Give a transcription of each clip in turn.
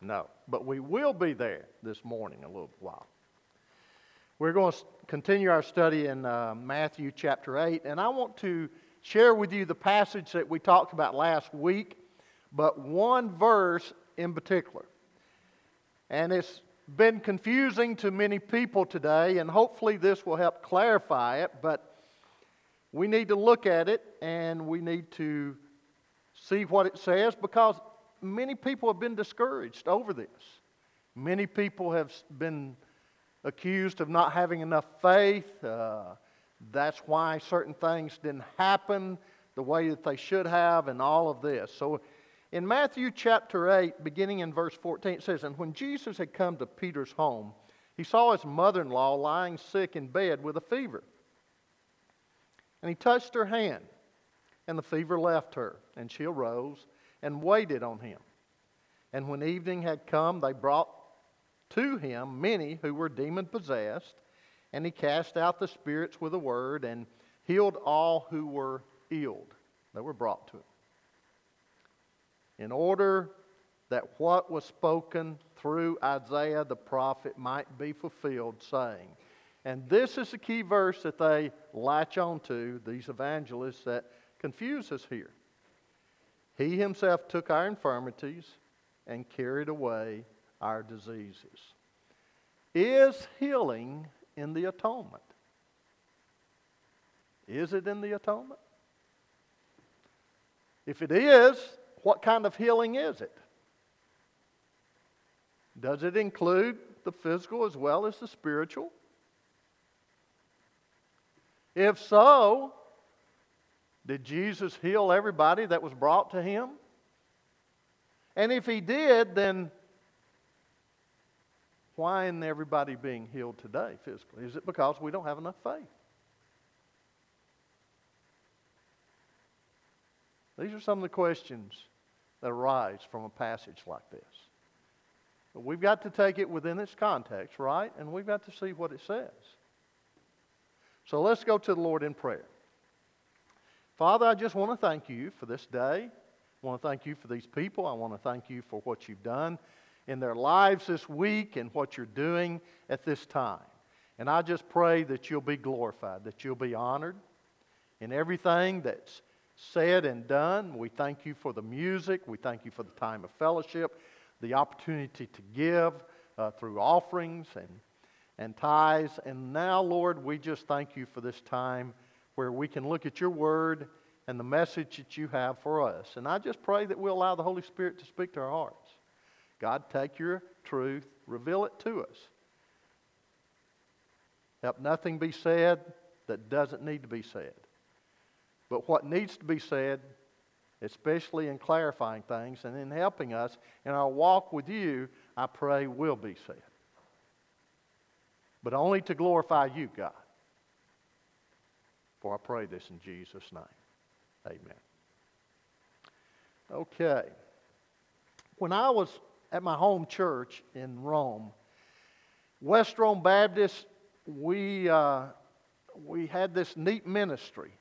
No. But we will be there this morning a little while. We're going to continue our study in uh, Matthew chapter 8, and I want to share with you the passage that we talked about last week, but one verse in particular. And it's been confusing to many people today, and hopefully this will help clarify it, but we need to look at it and we need to see what it says because many people have been discouraged over this. Many people have been accused of not having enough faith. Uh, that's why certain things didn't happen the way that they should have, and all of this. So, in Matthew chapter 8, beginning in verse 14, it says, And when Jesus had come to Peter's home, he saw his mother in law lying sick in bed with a fever. And he touched her hand, and the fever left her, and she arose and waited on him. And when evening had come, they brought to him many who were demon possessed, and he cast out the spirits with a word and healed all who were ill that were brought to him. In order that what was spoken through Isaiah the prophet might be fulfilled, saying, and this is the key verse that they latch onto, these evangelists, that confuse us here. He himself took our infirmities and carried away our diseases. Is healing in the atonement? Is it in the atonement? If it is, what kind of healing is it? Does it include the physical as well as the spiritual? If so, did Jesus heal everybody that was brought to him? And if he did, then why isn't everybody being healed today physically? Is it because we don't have enough faith? These are some of the questions that arise from a passage like this. But we've got to take it within its context, right? And we've got to see what it says. So let's go to the Lord in prayer. Father, I just want to thank you for this day. I want to thank you for these people. I want to thank you for what you've done in their lives this week and what you're doing at this time. And I just pray that you'll be glorified, that you'll be honored in everything that's said and done. We thank you for the music. We thank you for the time of fellowship, the opportunity to give uh, through offerings and, and tithes. And now, Lord, we just thank you for this time where we can look at your word and the message that you have for us. And I just pray that we'll allow the Holy Spirit to speak to our hearts. God, take your truth, reveal it to us. Help nothing be said that doesn't need to be said. But what needs to be said, especially in clarifying things and in helping us in our walk with you, I pray will be said. But only to glorify you, God. For I pray this in Jesus' name. Amen. Okay. When I was at my home church in Rome, West Rome Baptist, we, uh, we had this neat ministry.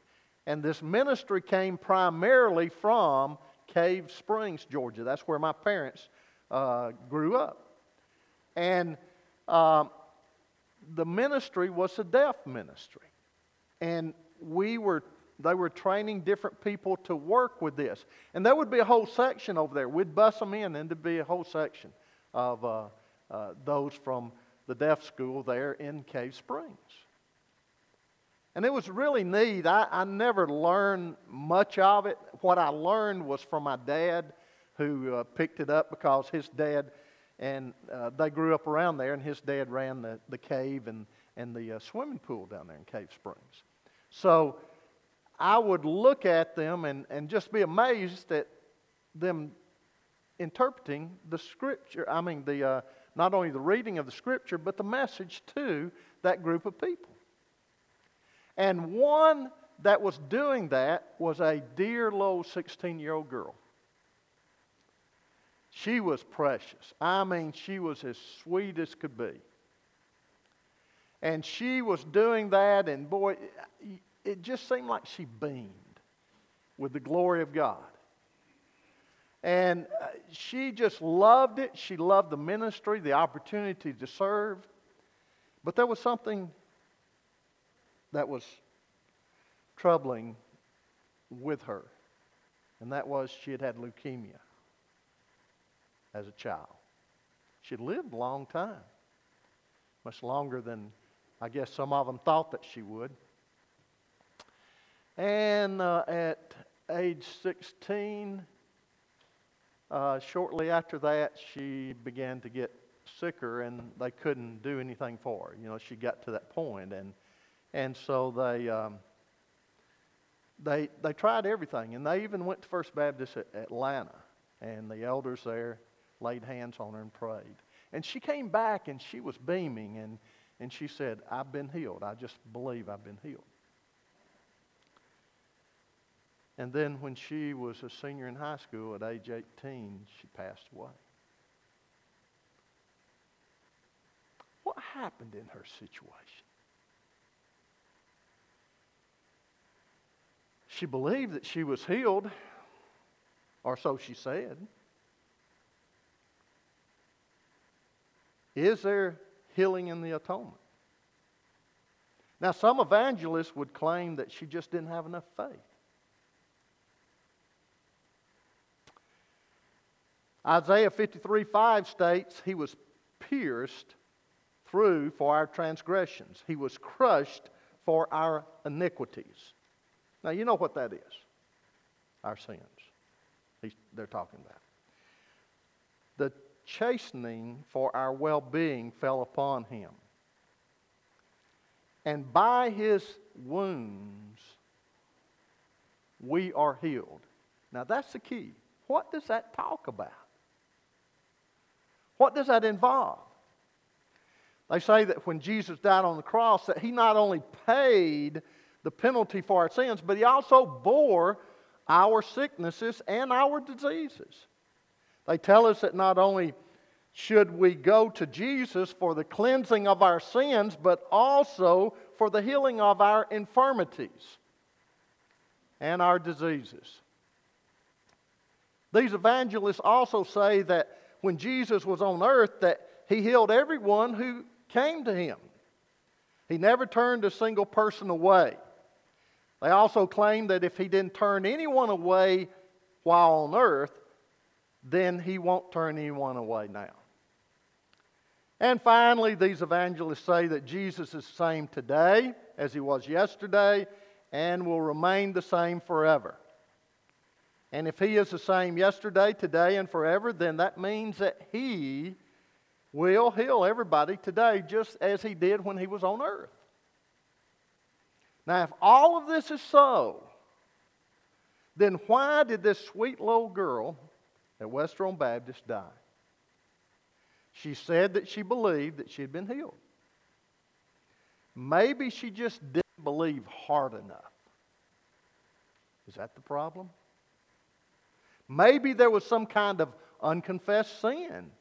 And this ministry came primarily from Cave Springs, Georgia. That's where my parents uh, grew up. And uh, the ministry was a deaf ministry. And we were they were training different people to work with this. And there would be a whole section over there. We'd bus them in, and there'd be a whole section of uh, uh, those from the deaf school there in Cave Springs. And it was really neat. I, I never learned much of it. What I learned was from my dad, who uh, picked it up because his dad, and uh, they grew up around there, and his dad ran the, the cave and, and the uh, swimming pool down there in Cave Springs. So I would look at them and, and just be amazed at them interpreting the scripture. I mean, the, uh, not only the reading of the scripture, but the message to that group of people. And one that was doing that was a dear little 16 year old girl. She was precious. I mean, she was as sweet as could be. And she was doing that, and boy, it just seemed like she beamed with the glory of God. And uh, she just loved it. She loved the ministry, the opportunity to serve. But there was something that was troubling with her, and that was she had had leukemia as a child. She lived a long time, much longer than I guess some of them thought that she would. And uh, at age 16, uh, shortly after that, she began to get sicker, and they couldn't do anything for her. You know, she got to that point, and and so they um, they they tried everything, and they even went to First Baptist at Atlanta, and the elders there laid hands on her and prayed, and she came back, and she was beaming, and and she said, "I've been healed. I just believe I've been healed." And then when she was a senior in high school at age 18, she passed away. What happened in her situation? She believed that she was healed, or so she said. Is there healing in the atonement? Now, some evangelists would claim that she just didn't have enough faith. Isaiah 53 5 states, He was pierced through for our transgressions, He was crushed for our iniquities. Now, you know what that is our sins. He's, they're talking about. The chastening for our well being fell upon Him. And by His wounds, we are healed. Now, that's the key. What does that talk about? What does that involve? They say that when Jesus died on the cross, that he not only paid the penalty for our sins, but he also bore our sicknesses and our diseases. They tell us that not only should we go to Jesus for the cleansing of our sins, but also for the healing of our infirmities and our diseases. These evangelists also say that when Jesus was on earth that he healed everyone who came to him. He never turned a single person away. They also claim that if he didn't turn anyone away while on earth, then he won't turn anyone away now. And finally, these evangelists say that Jesus is the same today as he was yesterday and will remain the same forever. And if He is the same yesterday, today, and forever, then that means that He will heal everybody today just as He did when He was on earth. Now, if all of this is so, then why did this sweet little girl at West Rome Baptist die? She said that she believed that she had been healed. Maybe she just didn't believe hard enough. Is that the problem? Maybe there was some kind of unconfessed sin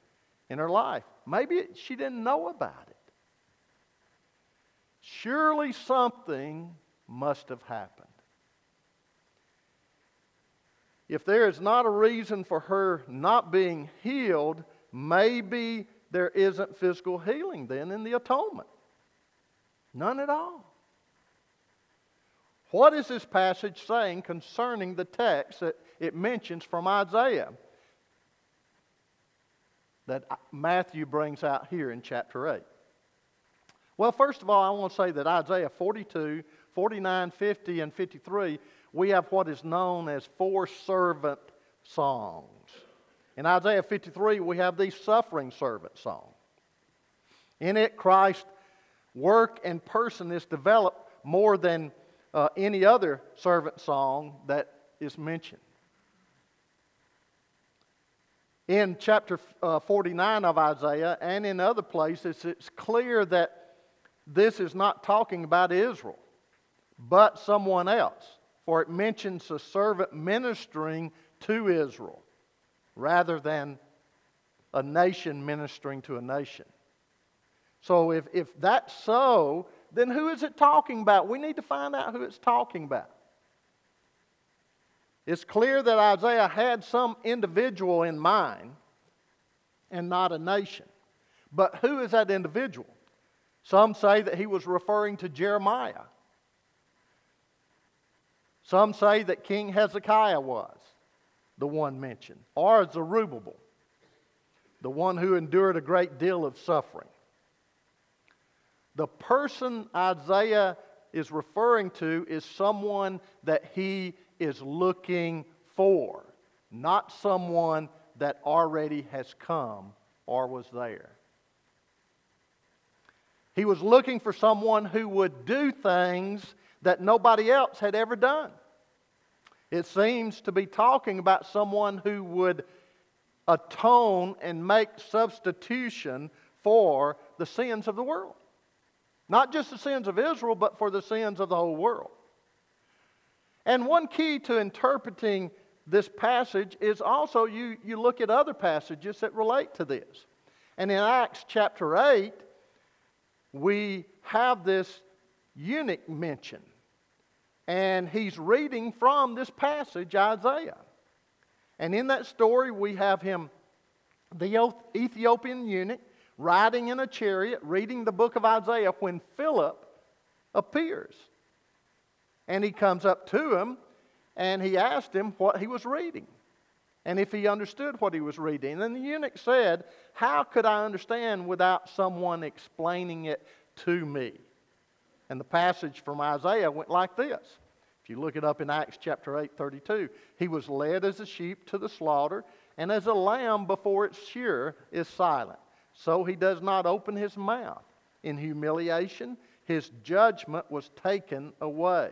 in her life. Maybe she didn't know about it. Surely something must have happened. If there is not a reason for her not being healed, maybe there isn't physical healing then in the atonement. None at all. What is this passage saying concerning the text that it mentions from Isaiah that Matthew brings out here in chapter 8? Well, first of all, I want to say that Isaiah 42, 49, 50, and 53, we have what is known as four servant songs. In Isaiah 53, we have the suffering servant song. In it, Christ's work and person is developed more than uh, any other servant song that is mentioned. In chapter uh, 49 of Isaiah and in other places, it's clear that this is not talking about Israel, but someone else. For it mentions a servant ministering to Israel rather than a nation ministering to a nation. So if, if that's so, then who is it talking about? We need to find out who it's talking about. It's clear that Isaiah had some individual in mind and not a nation. But who is that individual? Some say that he was referring to Jeremiah. Some say that King Hezekiah was the one mentioned, or Zerubbabel, the one who endured a great deal of suffering. The person Isaiah is referring to is someone that he is looking for, not someone that already has come or was there. He was looking for someone who would do things that nobody else had ever done. It seems to be talking about someone who would atone and make substitution for the sins of the world. Not just the sins of Israel, but for the sins of the whole world. And one key to interpreting this passage is also you, you look at other passages that relate to this. And in Acts chapter 8, we have this eunuch mentioned. And he's reading from this passage, Isaiah. And in that story, we have him, the Ethiopian eunuch, riding in a chariot, reading the book of Isaiah when Philip appears. And he comes up to him and he asked him what he was reading and if he understood what he was reading. And the eunuch said, How could I understand without someone explaining it to me? And the passage from Isaiah went like this. If you look it up in Acts chapter 8, 32, he was led as a sheep to the slaughter, and as a lamb before its shearer is silent. So he does not open his mouth. In humiliation, his judgment was taken away.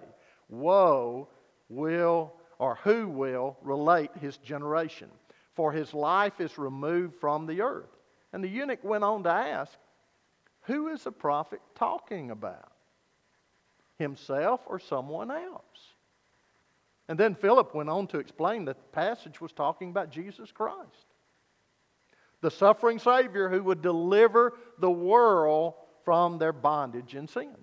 Woe will, or who will, relate his generation? For his life is removed from the earth. And the eunuch went on to ask, Who is the prophet talking about? Himself or someone else. And then Philip went on to explain that the passage was talking about Jesus Christ, the suffering Savior who would deliver the world from their bondage and sin.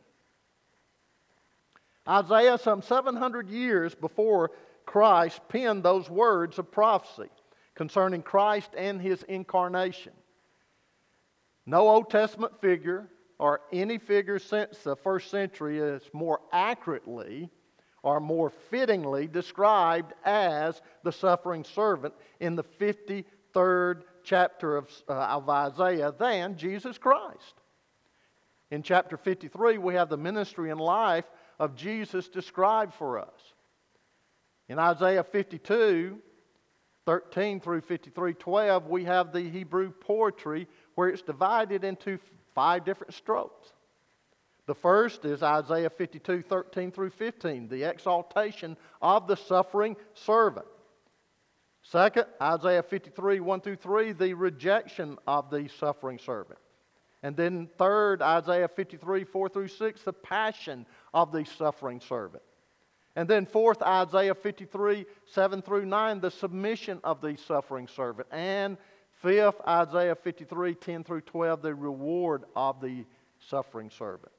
Isaiah, some 700 years before Christ, penned those words of prophecy concerning Christ and his incarnation. No Old Testament figure or any figure since the first century is more accurately or more fittingly described as the suffering servant in the 53rd chapter of, uh, of Isaiah than Jesus Christ. In chapter 53, we have the ministry and life of Jesus described for us. In Isaiah 52, 13 through 53, 12, we have the Hebrew poetry where it's divided into five different strokes. The first is Isaiah 52 13 through 15, the exaltation of the suffering servant. Second, Isaiah 53 1 through 3, the rejection of the suffering servant. And then third, Isaiah 53 4 through 6, the passion of the suffering servant. And then fourth, Isaiah 53 7 through 9, the submission of the suffering servant. And Fifth, Isaiah 53 10 through 12, the reward of the suffering servant.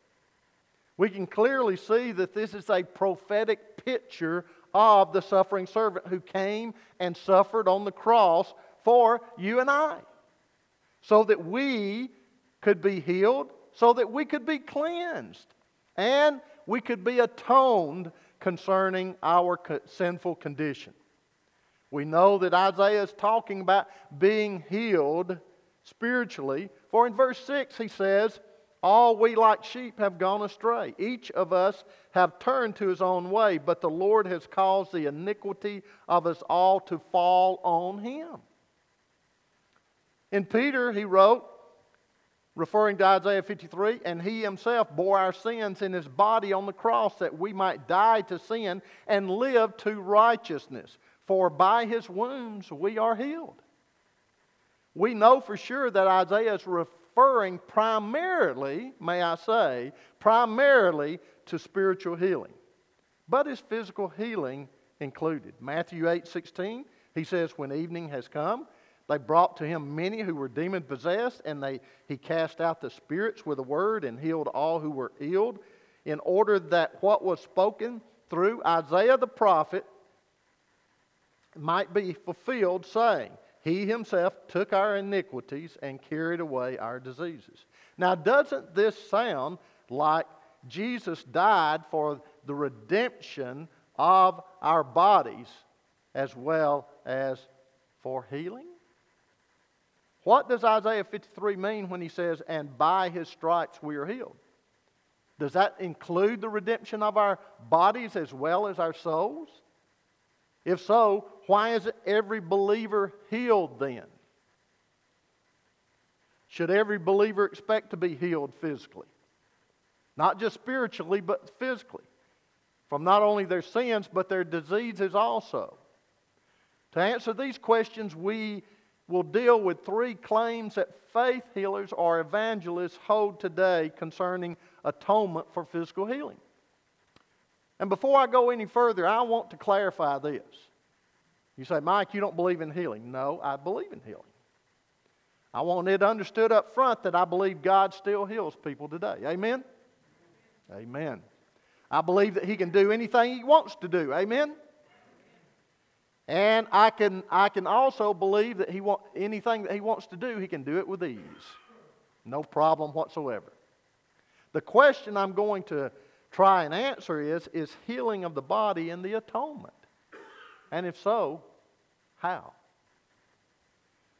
We can clearly see that this is a prophetic picture of the suffering servant who came and suffered on the cross for you and I, so that we could be healed, so that we could be cleansed, and we could be atoned concerning our sinful condition. We know that Isaiah is talking about being healed spiritually. For in verse 6, he says, All we like sheep have gone astray. Each of us have turned to his own way, but the Lord has caused the iniquity of us all to fall on him. In Peter, he wrote, referring to Isaiah 53, and he himself bore our sins in his body on the cross that we might die to sin and live to righteousness. For by his wounds we are healed. We know for sure that Isaiah is referring primarily, may I say, primarily to spiritual healing. But is physical healing included? Matthew 8 16, he says, When evening has come, they brought to him many who were demon possessed, and they, he cast out the spirits with a word and healed all who were ill, in order that what was spoken through Isaiah the prophet might be fulfilled, saying, He himself took our iniquities and carried away our diseases. Now, doesn't this sound like Jesus died for the redemption of our bodies as well as for healing? What does Isaiah 53 mean when he says, And by his stripes we are healed? Does that include the redemption of our bodies as well as our souls? If so, why isn't every believer healed then? Should every believer expect to be healed physically? Not just spiritually, but physically. From not only their sins, but their diseases also. To answer these questions, we will deal with three claims that faith healers or evangelists hold today concerning atonement for physical healing. And before I go any further, I want to clarify this. You say, Mike, you don't believe in healing. No, I believe in healing. I want it understood up front that I believe God still heals people today. Amen? Amen. I believe that He can do anything He wants to do. Amen? And I can, I can also believe that he want, anything that He wants to do, He can do it with ease. No problem whatsoever. The question I'm going to try and answer is Is healing of the body in the atonement? And if so, how?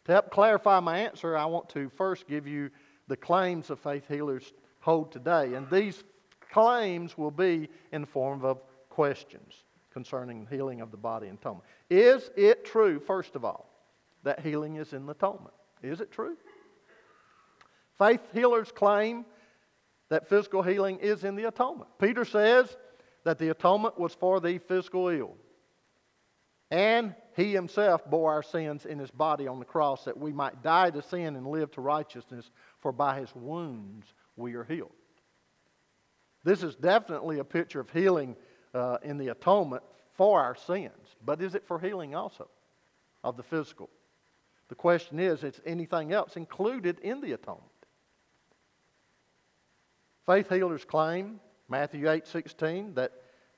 To help clarify my answer, I want to first give you the claims of faith healers hold today. And these claims will be in the form of questions concerning healing of the body and atonement. Is it true, first of all, that healing is in the atonement? Is it true? Faith healers claim that physical healing is in the atonement. Peter says that the atonement was for the physical ill. And he himself bore our sins in his body on the cross that we might die to sin and live to righteousness, for by his wounds we are healed. This is definitely a picture of healing uh, in the atonement for our sins, but is it for healing also of the physical? The question is, is anything else included in the atonement? Faith healers claim, Matthew 8 16, that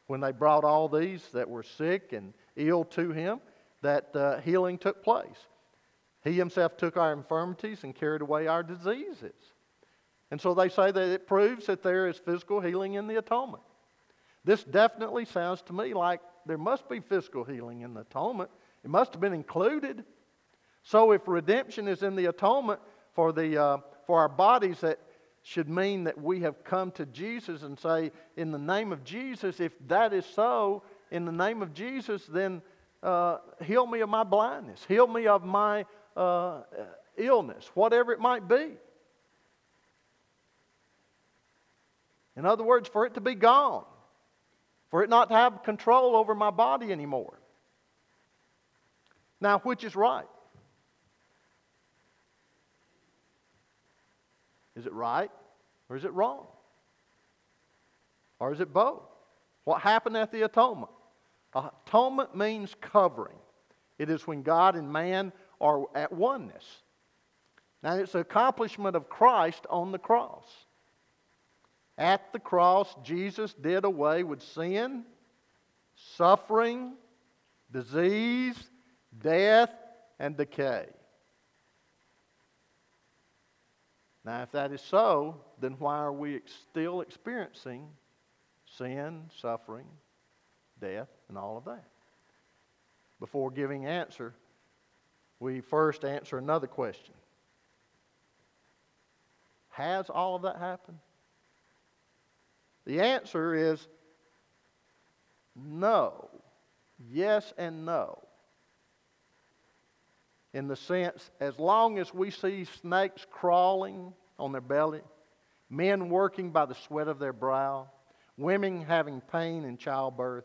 when they brought all these that were sick and ill to him, that uh, healing took place. He himself took our infirmities and carried away our diseases. And so they say that it proves that there is physical healing in the atonement. This definitely sounds to me like there must be physical healing in the atonement. It must have been included. So if redemption is in the atonement for, the, uh, for our bodies, that should mean that we have come to Jesus and say, in the name of Jesus, if that is so, in the name of Jesus, then uh, heal me of my blindness, heal me of my uh, illness, whatever it might be. In other words, for it to be gone for it not to have control over my body anymore. Now, which is right? Is it right or is it wrong? Or is it both? What happened at the atonement? Atonement means covering. It is when God and man are at oneness. Now, it's the accomplishment of Christ on the cross. At the cross, Jesus did away with sin, suffering, disease, death, and decay. Now, if that is so, then why are we still experiencing sin, suffering, death, and all of that? Before giving answer, we first answer another question. Has all of that happened? The answer is no. Yes and no. In the sense, as long as we see snakes crawling on their belly, men working by the sweat of their brow, women having pain in childbirth,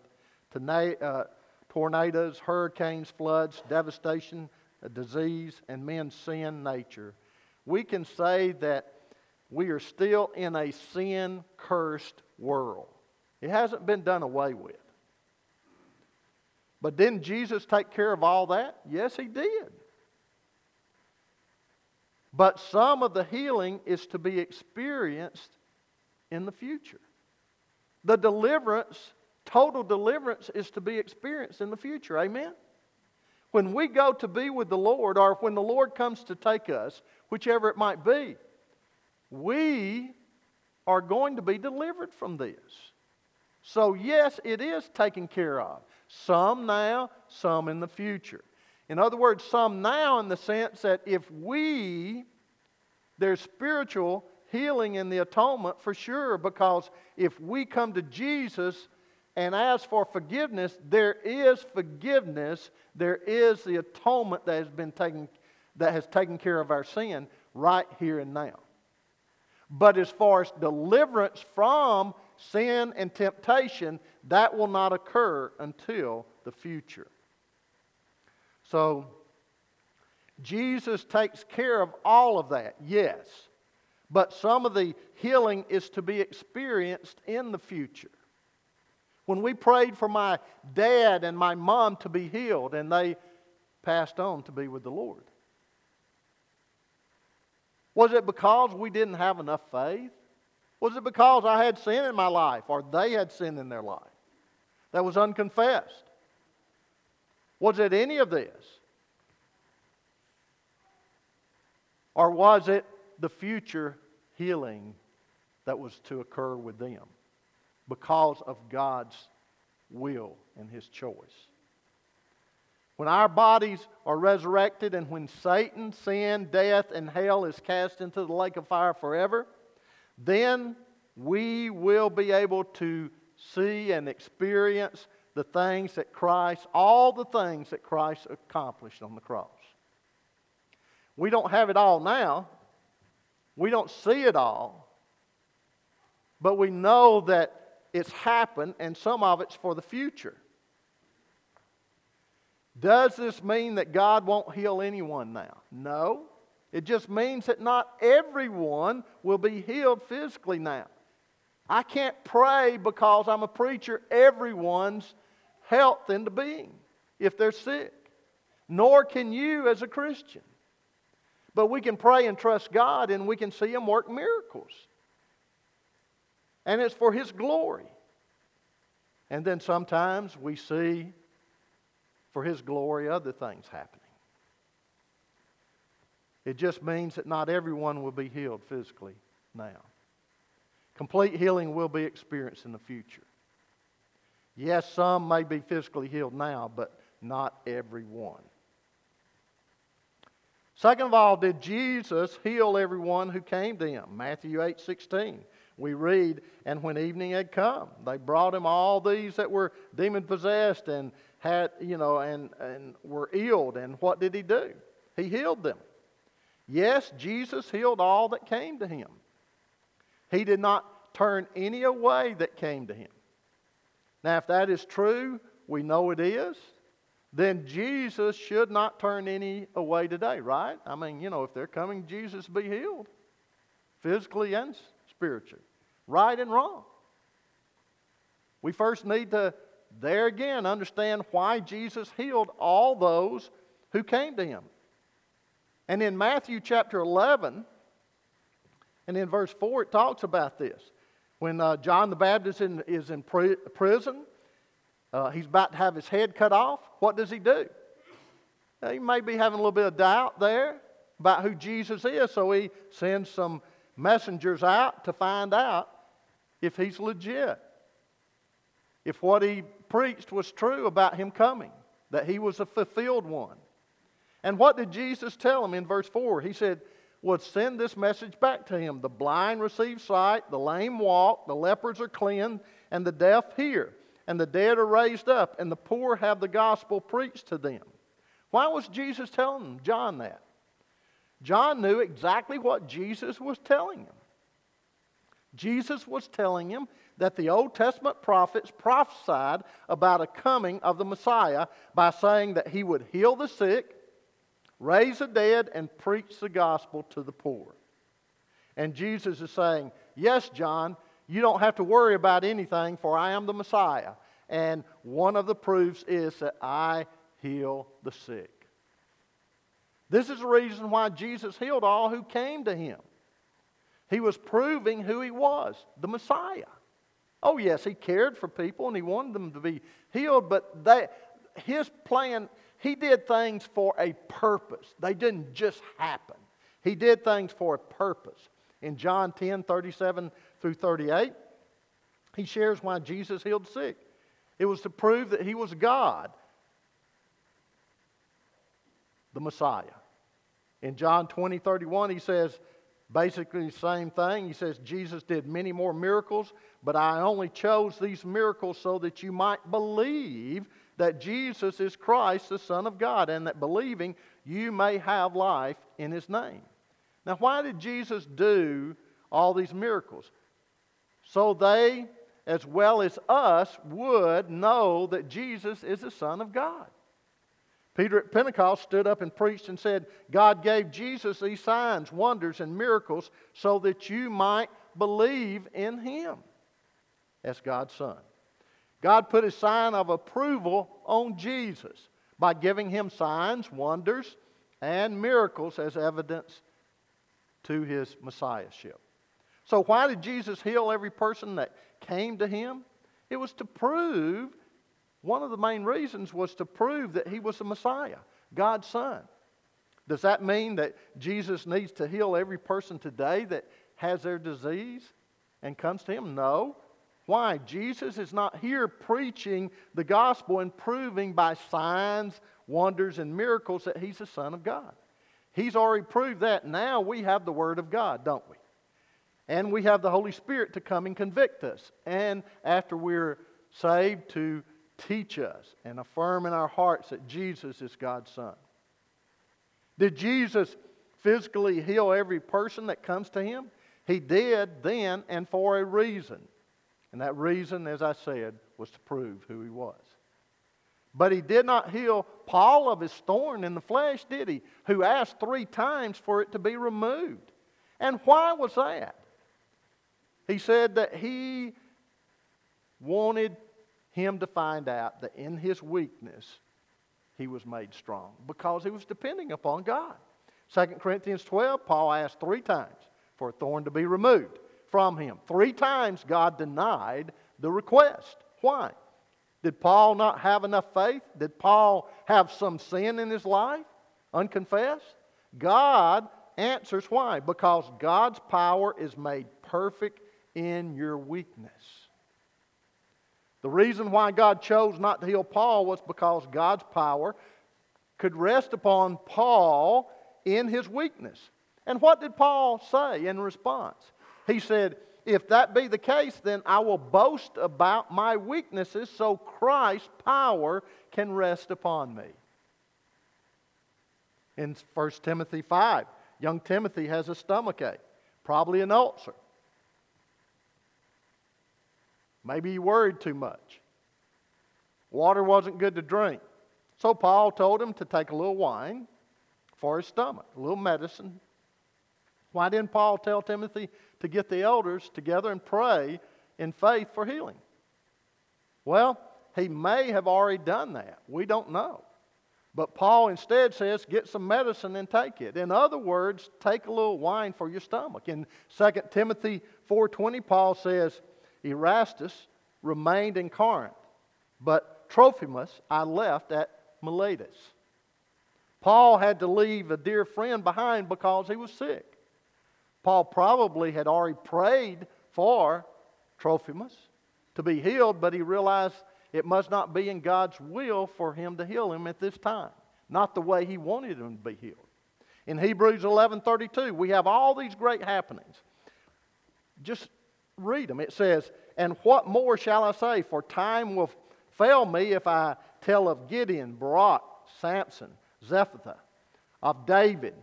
uh, tornadoes, hurricanes, floods, devastation, disease, and men's sin nature, we can say that we are still in a sin cursed world. It hasn't been done away with. But didn't Jesus take care of all that? Yes, he did. But some of the healing is to be experienced in the future. The deliverance, total deliverance, is to be experienced in the future. Amen? When we go to be with the Lord, or when the Lord comes to take us, whichever it might be, we are going to be delivered from this. So, yes, it is taken care of. Some now, some in the future. In other words, some now in the sense that if we, there's spiritual healing in the atonement for sure, because if we come to Jesus and ask for forgiveness, there is forgiveness, there is the atonement that has been taken, that has taken care of our sin right here and now. But as far as deliverance from sin and temptation, that will not occur until the future. So, Jesus takes care of all of that, yes. But some of the healing is to be experienced in the future. When we prayed for my dad and my mom to be healed, and they passed on to be with the Lord. Was it because we didn't have enough faith? Was it because I had sin in my life or they had sin in their life that was unconfessed? Was it any of this? Or was it the future healing that was to occur with them because of God's will and His choice? When our bodies are resurrected and when Satan, sin, death, and hell is cast into the lake of fire forever, then we will be able to see and experience the things that Christ, all the things that Christ accomplished on the cross. We don't have it all now. We don't see it all. But we know that it's happened and some of it's for the future. Does this mean that God won't heal anyone now? No. It just means that not everyone will be healed physically now. I can't pray because I'm a preacher everyone's health into being if they're sick. Nor can you as a Christian. But we can pray and trust God and we can see Him work miracles. And it's for His glory. And then sometimes we see, for His glory, other things happening. It just means that not everyone will be healed physically now. Complete healing will be experienced in the future. Yes, some may be physically healed now, but not everyone. Second of all, did Jesus heal everyone who came to him? Matthew 8 16. We read, and when evening had come, they brought him all these that were demon possessed and had, you know, and, and were ill. And what did he do? He healed them. Yes, Jesus healed all that came to him. He did not turn any away that came to him. Now, if that is true, we know it is then Jesus should not turn any away today, right? I mean, you know, if they're coming, Jesus be healed, physically and spiritually, right and wrong. We first need to, there again, understand why Jesus healed all those who came to him. And in Matthew chapter 11, and in verse 4, it talks about this. When uh, John the Baptist in, is in prison, uh, he's about to have his head cut off. What does he do? Now, he may be having a little bit of doubt there about who Jesus is, so he sends some messengers out to find out if he's legit. If what he preached was true about him coming, that he was a fulfilled one. And what did Jesus tell him in verse 4? He said, Would send this message back to him. The blind receive sight, the lame walk, the lepers are cleansed, and the deaf hear and the dead are raised up, and the poor have the gospel preached to them. Why was Jesus telling John that? John knew exactly what Jesus was telling him. Jesus was telling him that the Old Testament prophets prophesied about a coming of the Messiah by saying that he would heal the sick, raise the dead, and preach the gospel to the poor. And Jesus is saying, Yes, John, you don't have to worry about anything, for I am the Messiah. And one of the proofs is that I heal the sick. This is the reason why Jesus healed all who came to him. He was proving who he was, the Messiah. Oh, yes, he cared for people and he wanted them to be healed, but his plan, he did things for a purpose. They didn't just happen. He did things for a purpose. In John 10 37 through 38, he shares why Jesus healed the sick. It was to prove that he was God, the Messiah. In John 20 31, he says basically the same thing. He says, Jesus did many more miracles, but I only chose these miracles so that you might believe that Jesus is Christ, the Son of God, and that believing you may have life in His name. Now, why did Jesus do all these miracles? So they, as well as us, would know that Jesus is the Son of God. Peter at Pentecost stood up and preached and said, God gave Jesus these signs, wonders, and miracles so that you might believe in Him as God's Son. God put a sign of approval on Jesus by giving him signs, wonders, and miracles as evidence to his messiahship. So, why did Jesus heal every person that came to him? It was to prove, one of the main reasons was to prove that he was the Messiah, God's Son. Does that mean that Jesus needs to heal every person today that has their disease and comes to him? No. Why? Jesus is not here preaching the gospel and proving by signs, wonders, and miracles that he's the Son of God. He's already proved that. Now we have the Word of God, don't we? And we have the Holy Spirit to come and convict us. And after we're saved, to teach us and affirm in our hearts that Jesus is God's Son. Did Jesus physically heal every person that comes to him? He did then and for a reason. And that reason, as I said, was to prove who he was. But he did not heal Paul of his thorn in the flesh, did he? Who asked three times for it to be removed. And why was that? He said that he wanted him to find out that in his weakness he was made strong because he was depending upon God. 2 Corinthians 12, Paul asked three times for a thorn to be removed from him. Three times God denied the request. Why? Did Paul not have enough faith? Did Paul have some sin in his life? Unconfessed? God answers why? Because God's power is made perfect in your weakness. The reason why God chose not to heal Paul was because God's power could rest upon Paul in his weakness. And what did Paul say in response? He said, If that be the case, then I will boast about my weaknesses so Christ's power can rest upon me. In 1 Timothy 5, young Timothy has a stomach ache, probably an ulcer. Maybe he worried too much. Water wasn't good to drink. So Paul told him to take a little wine for his stomach, a little medicine why didn't Paul tell Timothy to get the elders together and pray in faith for healing? Well, he may have already done that. We don't know. But Paul instead says, get some medicine and take it. In other words, take a little wine for your stomach. In 2 Timothy 4.20, Paul says, Erastus remained in Corinth, but Trophimus I left at Miletus. Paul had to leave a dear friend behind because he was sick. Paul probably had already prayed for Trophimus to be healed, but he realized it must not be in God's will for him to heal him at this time, not the way he wanted him to be healed. In Hebrews 11:32, we have all these great happenings. Just read them. It says, "And what more shall I say? For time will fail me if I tell of Gideon, Barak, Samson, Jephthah, of David,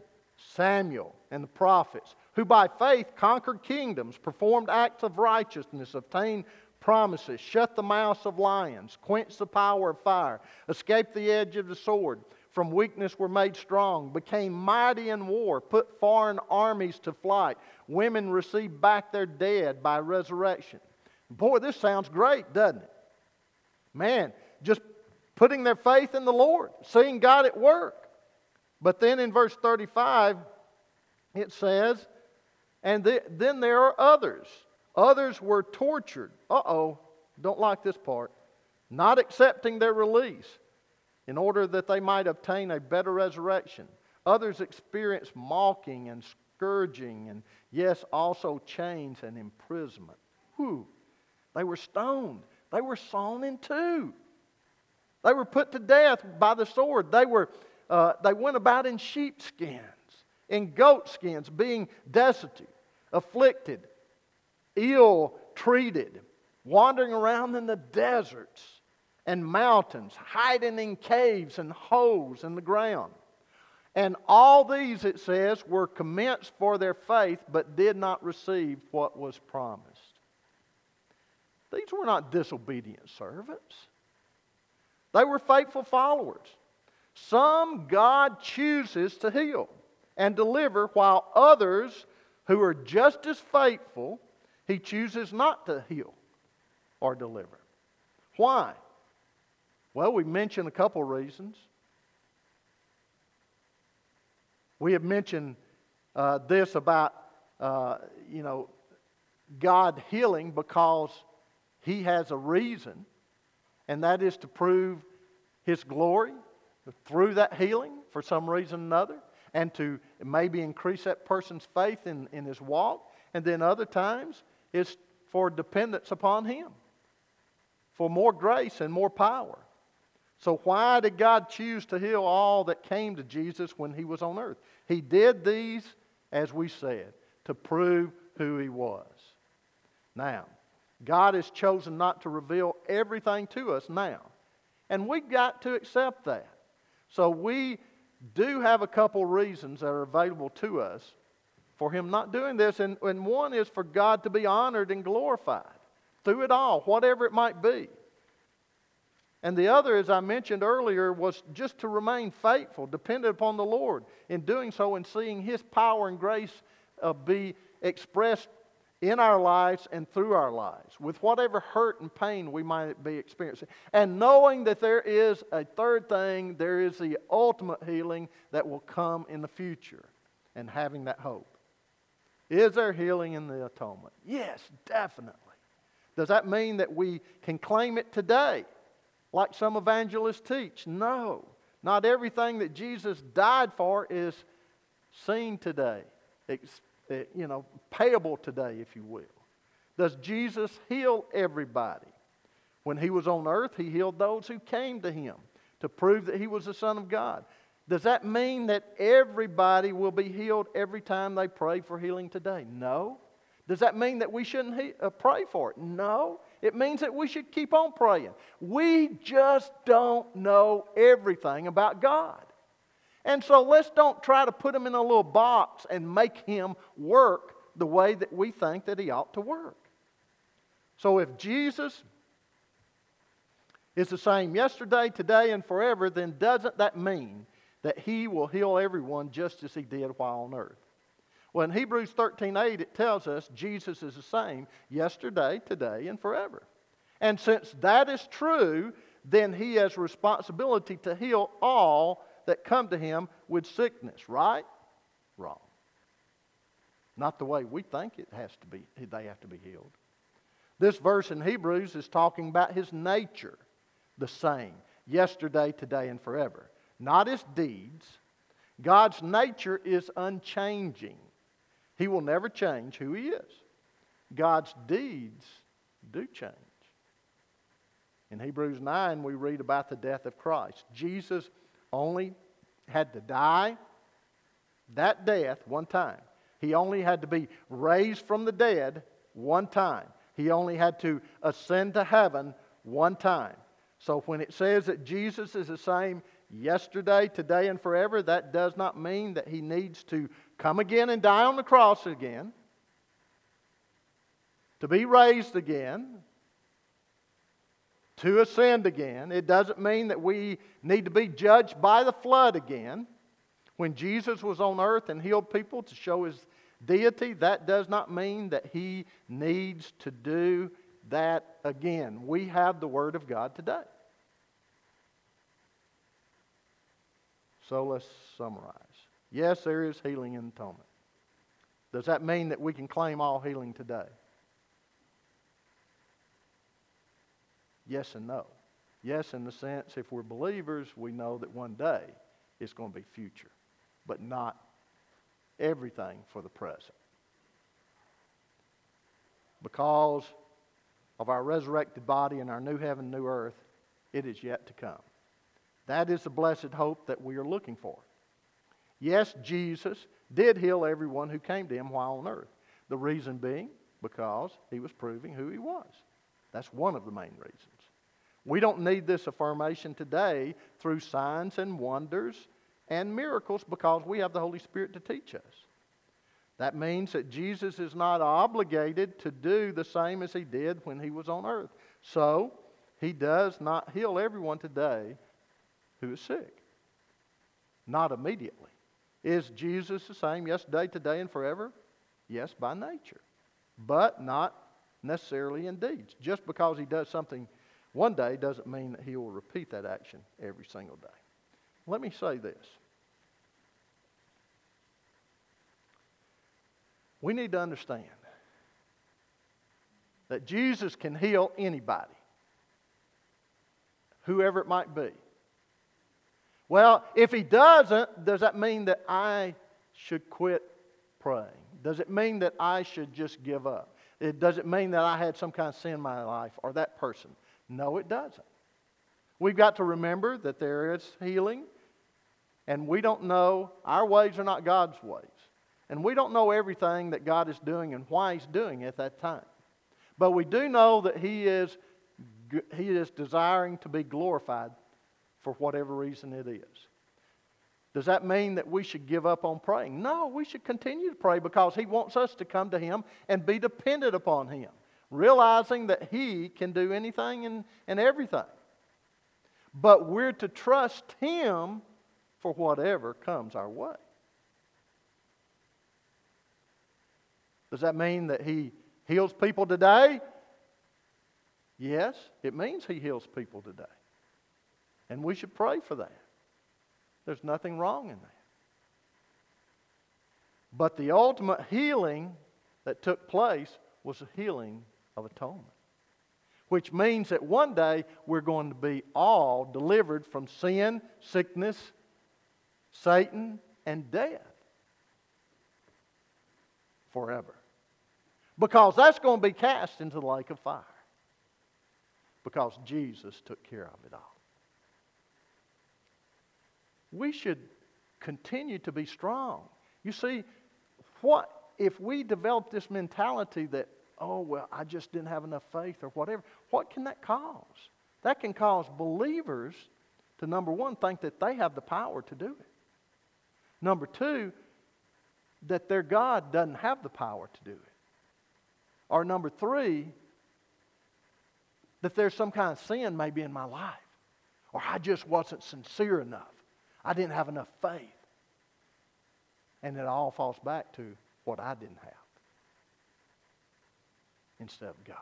Samuel, and the prophets." who by faith conquered kingdoms, performed acts of righteousness, obtained promises, shut the mouths of lions, quenched the power of fire, escaped the edge of the sword, from weakness were made strong, became mighty in war, put foreign armies to flight. Women received back their dead by resurrection. Boy, this sounds great, doesn't it? Man, just putting their faith in the Lord, seeing God at work. But then in verse 35, it says, and th- then there are others. Others were tortured. Uh oh, don't like this part. Not accepting their release. in order that they might obtain a better resurrection. Others experienced mocking and scourging, and yes, also chains and imprisonment. Whew. They were stoned. They were sawn in two. They were put to death by the sword. They, were, uh, they went about in sheepskins, in goatskins, being destitute, afflicted, ill treated, wandering around in the deserts and mountains, hiding in caves and holes in the ground. And all these, it says, were commenced for their faith, but did not receive what was promised. These were not disobedient servants, they were faithful followers. Some God chooses to heal and deliver, while others who are just as faithful, He chooses not to heal or deliver. Why? Well, we mentioned a couple reasons. We have mentioned uh, this about, uh, you know, God healing because He has a reason, and that is to prove His glory through that healing for some reason or another, and to maybe increase that person's faith in, in his walk. And then other times, it's for dependence upon Him, for more grace and more power. So, why did God choose to heal all that came to Jesus when he was on earth? He did these, as we said, to prove who he was. Now, God has chosen not to reveal everything to us now. And we've got to accept that. So, we do have a couple reasons that are available to us for him not doing this. And, and one is for God to be honored and glorified through it all, whatever it might be. And the other, as I mentioned earlier, was just to remain faithful, dependent upon the Lord in doing so and seeing His power and grace uh, be expressed in our lives and through our lives, with whatever hurt and pain we might be experiencing. And knowing that there is a third thing, there is the ultimate healing that will come in the future, and having that hope. Is there healing in the atonement? Yes, definitely. Does that mean that we can claim it today? like some evangelists teach. No, not everything that Jesus died for is seen today, eh, you know, payable today, if you will. Does Jesus heal everybody? When he was on earth, he healed those who came to him to prove that he was the Son of God. Does that mean that everybody will be healed every time they pray for healing today? No. Does that mean that we shouldn't he- uh, pray for it? No. It means that we should keep on praying. We just don't know everything about God. And so let's don't try to put him in a little box and make him work the way that we think that he ought to work. So if Jesus is the same yesterday, today, and forever, then doesn't that mean that he will heal everyone just as he did while on earth? Well, in Hebrews 13 8, it tells us Jesus is the same yesterday, today, and forever. And since that is true, then he has responsibility to heal all that come to him with sickness, right? Wrong. Not the way we think it has to be, they have to be healed. This verse in Hebrews is talking about his nature, the same, yesterday, today, and forever. Not his deeds. God's nature is unchanging. He will never change who He is. God's deeds do change. In Hebrews 9, we read about the death of Christ. Jesus only had to die that death one time. He only had to be raised from the dead one time. He only had to ascend to heaven one time. So when it says that Jesus is the same yesterday, today, and forever, that does not mean that he needs to come again and die on the cross again, to be raised again, to ascend again. It doesn't mean that we need to be judged by the flood again. When Jesus was on earth and healed people to show his deity, that does not mean that he needs to do that again. We have the Word of God today. So let's summarize. Yes, there is healing in atonement. Does that mean that we can claim all healing today? Yes and no. Yes, in the sense, if we're believers, we know that one day it's going to be future, but not everything for the present. Because of our resurrected body and our new heaven, new earth, it is yet to come. That is the blessed hope that we are looking for. Yes, Jesus did heal everyone who came to him while on earth. The reason being because he was proving who he was. That's one of the main reasons. We don't need this affirmation today through signs and wonders and miracles because we have the Holy Spirit to teach us. That means that Jesus is not obligated to do the same as he did when he was on earth. So, he does not heal everyone today who is sick. Not immediately. Is Jesus the same yesterday, today, and forever? Yes, by nature. But not necessarily in deeds. Just because he does something one day doesn't mean that he will repeat that action every single day. Let me say this. We need to understand that Jesus can heal anybody, whoever it might be. Well, if he doesn't, does that mean that I should quit praying? Does it mean that I should just give up? It, does it mean that I had some kind of sin in my life or that person? No, it doesn't. We've got to remember that there is healing, and we don't know, our ways are not God's ways. And we don't know everything that God is doing and why He's doing it at that time. But we do know that He is, he is desiring to be glorified for whatever reason it is. Does that mean that we should give up on praying? No, we should continue to pray because He wants us to come to Him and be dependent upon Him, realizing that He can do anything and, and everything. But we're to trust Him for whatever comes our way. Does that mean that He heals people today? Yes, it means He heals people today. And we should pray for that. There's nothing wrong in that. But the ultimate healing that took place was a healing of atonement, which means that one day we're going to be all delivered from sin, sickness, Satan, and death forever. Because that's going to be cast into the lake of fire. Because Jesus took care of it all we should continue to be strong. You see, what if we develop this mentality that, oh, well, I just didn't have enough faith or whatever, what can that cause? That can cause believers to, number one, think that they have the power to do it. Number two, that their God doesn't have the power to do it. Or number three, that there's some kind of sin maybe in my life. Or I just wasn't sincere enough. I didn't have enough faith. And it all falls back to what I didn't have instead of God.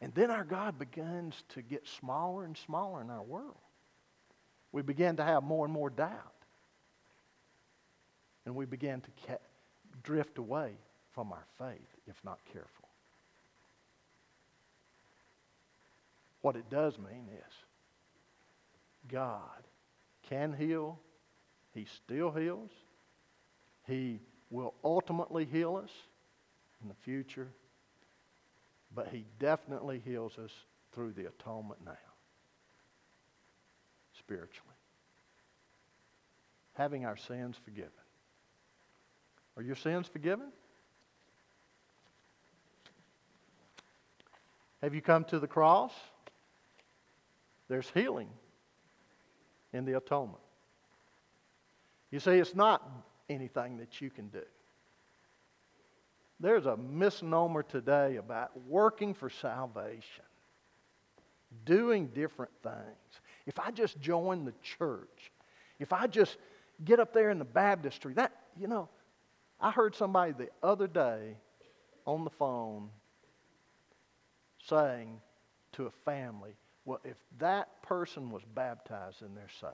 And then our God begins to get smaller and smaller in our world. We begin to have more and more doubt. And we begin to drift away from our faith if not careful. What it does mean is God can heal. He still heals. He will ultimately heal us in the future. But He definitely heals us through the atonement now, spiritually. Having our sins forgiven. Are your sins forgiven? Have you come to the cross? There's healing in the atonement. You see, it's not anything that you can do. There's a misnomer today about working for salvation, doing different things. If I just join the church, if I just get up there in the baptistry, that, you know, I heard somebody the other day on the phone saying to a family, well, if that person was baptized and they're saved,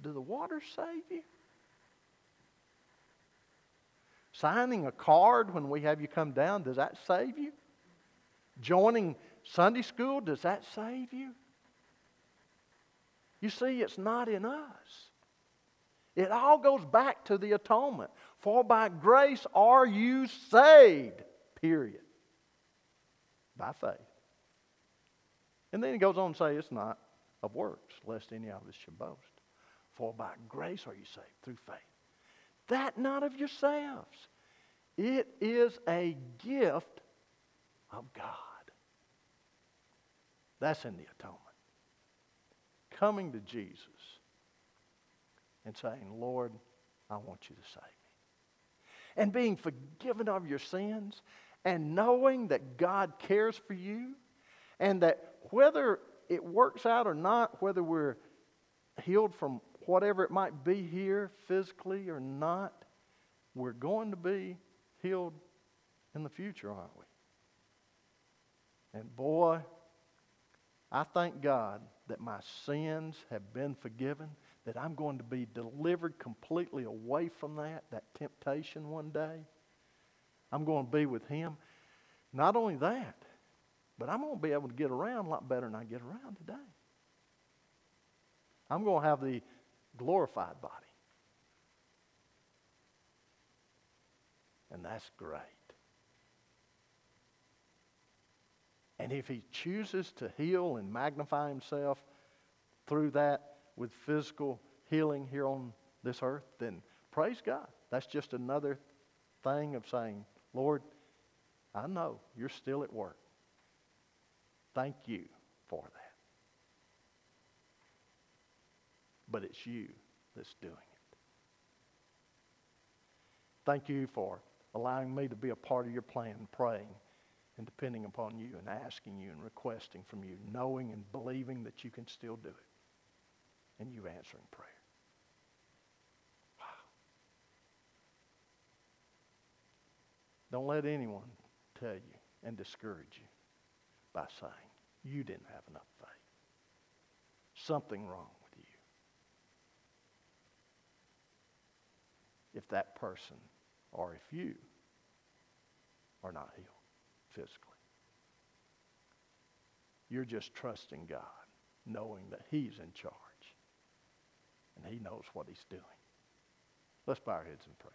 do the waters save you? Signing a card when we have you come down, does that save you? Joining Sunday school, does that save you? You see, it's not in us. It all goes back to the atonement. For by grace are you saved, period. By faith. And then he goes on to say, it's not of works, lest any of us should boast. For by grace are you saved through faith. That not of yourselves. It is a gift of God. That's in the atonement. Coming to Jesus and saying, Lord, I want you to save me. And being forgiven of your sins and knowing that God cares for you and that whether it works out or not, whether we're healed from whatever it might be here physically or not, we're going to be healed in the future, aren't we? And boy, I thank God that my sins have been forgiven, that I'm going to be delivered completely away from that, that temptation one day. I'm going to be with Him. Not only that, but I'm going to be able to get around a lot better than I get around today. I'm going to have the glorified body. And that's great. And if he chooses to heal and magnify himself through that with physical healing here on this earth, then praise God. That's just another thing of saying, Lord, I know you're still at work. Thank you for that. But it's you that's doing it. Thank you for allowing me to be a part of your plan, praying and depending upon you and asking you and requesting from you, knowing and believing that you can still do it. And you answering prayer. Wow. Don't let anyone tell you and discourage you by saying you didn't have enough faith. Something wrong with you. If that person or if you are not healed physically. You're just trusting God, knowing that He's in charge and He knows what He's doing. Let's bow our heads in prayer.